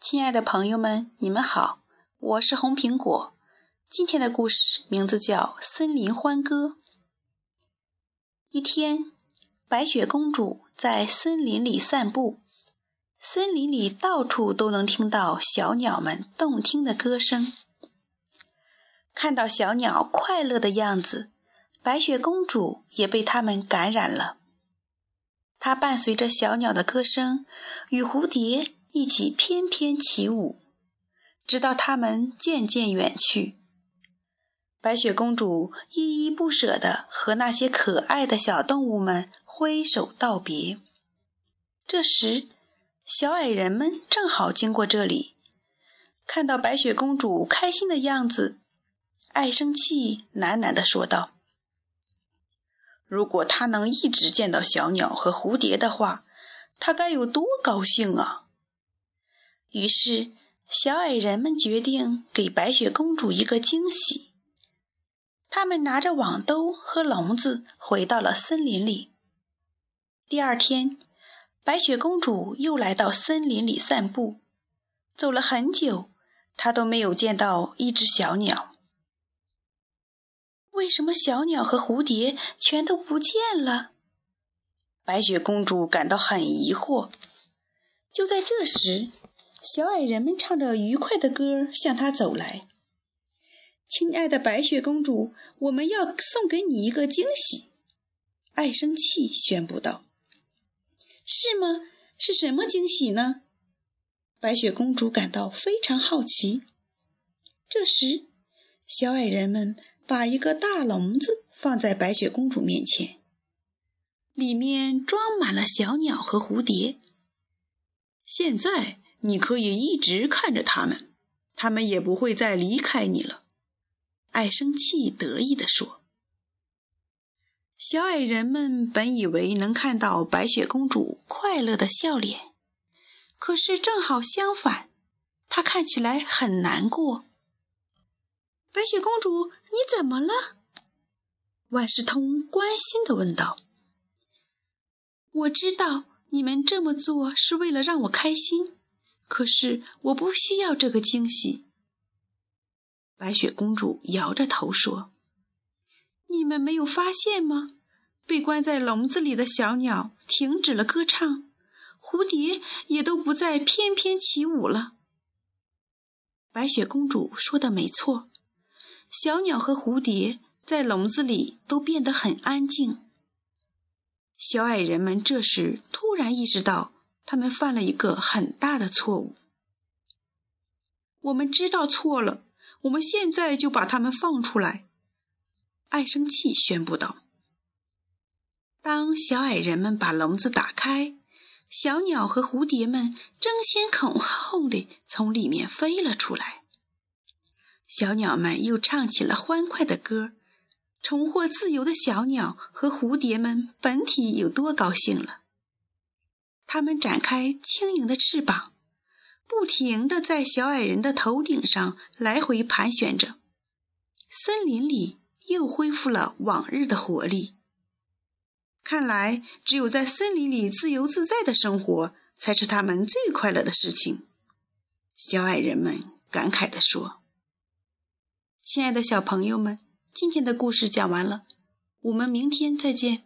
亲爱的朋友们，你们好，我是红苹果。今天的故事名字叫《森林欢歌》。一天，白雪公主在森林里散步，森林里到处都能听到小鸟们动听的歌声。看到小鸟快乐的样子，白雪公主也被它们感染了。她伴随着小鸟的歌声，与蝴蝶。一起翩翩起舞，直到他们渐渐远去。白雪公主依依不舍地和那些可爱的小动物们挥手道别。这时，小矮人们正好经过这里，看到白雪公主开心的样子，爱生气喃喃地说道：“如果她能一直见到小鸟和蝴蝶的话，她该有多高兴啊！”于是，小矮人们决定给白雪公主一个惊喜。他们拿着网兜和笼子回到了森林里。第二天，白雪公主又来到森林里散步，走了很久，她都没有见到一只小鸟。为什么小鸟和蝴蝶全都不见了？白雪公主感到很疑惑。就在这时，小矮人们唱着愉快的歌向她走来。亲爱的白雪公主，我们要送给你一个惊喜。”爱生气宣布道。“是吗？是什么惊喜呢？”白雪公主感到非常好奇。这时，小矮人们把一个大笼子放在白雪公主面前，里面装满了小鸟和蝴蝶。现在。你可以一直看着他们，他们也不会再离开你了。”爱生气得意地说。小矮人们本以为能看到白雪公主快乐的笑脸，可是正好相反，她看起来很难过。白雪公主，你怎么了？万事通关心地问道。“我知道你们这么做是为了让我开心。”可是我不需要这个惊喜。白雪公主摇着头说：“你们没有发现吗？被关在笼子里的小鸟停止了歌唱，蝴蝶也都不再翩翩起舞了。”白雪公主说的没错，小鸟和蝴蝶在笼子里都变得很安静。小矮人们这时突然意识到。他们犯了一个很大的错误。我们知道错了，我们现在就把他们放出来。”爱生气宣布道。当小矮人们把笼子打开，小鸟和蝴蝶们争先恐后地从里面飞了出来。小鸟们又唱起了欢快的歌，重获自由的小鸟和蝴蝶们本体有多高兴了。它们展开轻盈的翅膀，不停地在小矮人的头顶上来回盘旋着。森林里又恢复了往日的活力。看来，只有在森林里自由自在的生活，才是他们最快乐的事情。小矮人们感慨地说：“亲爱的小朋友们，今天的故事讲完了，我们明天再见。”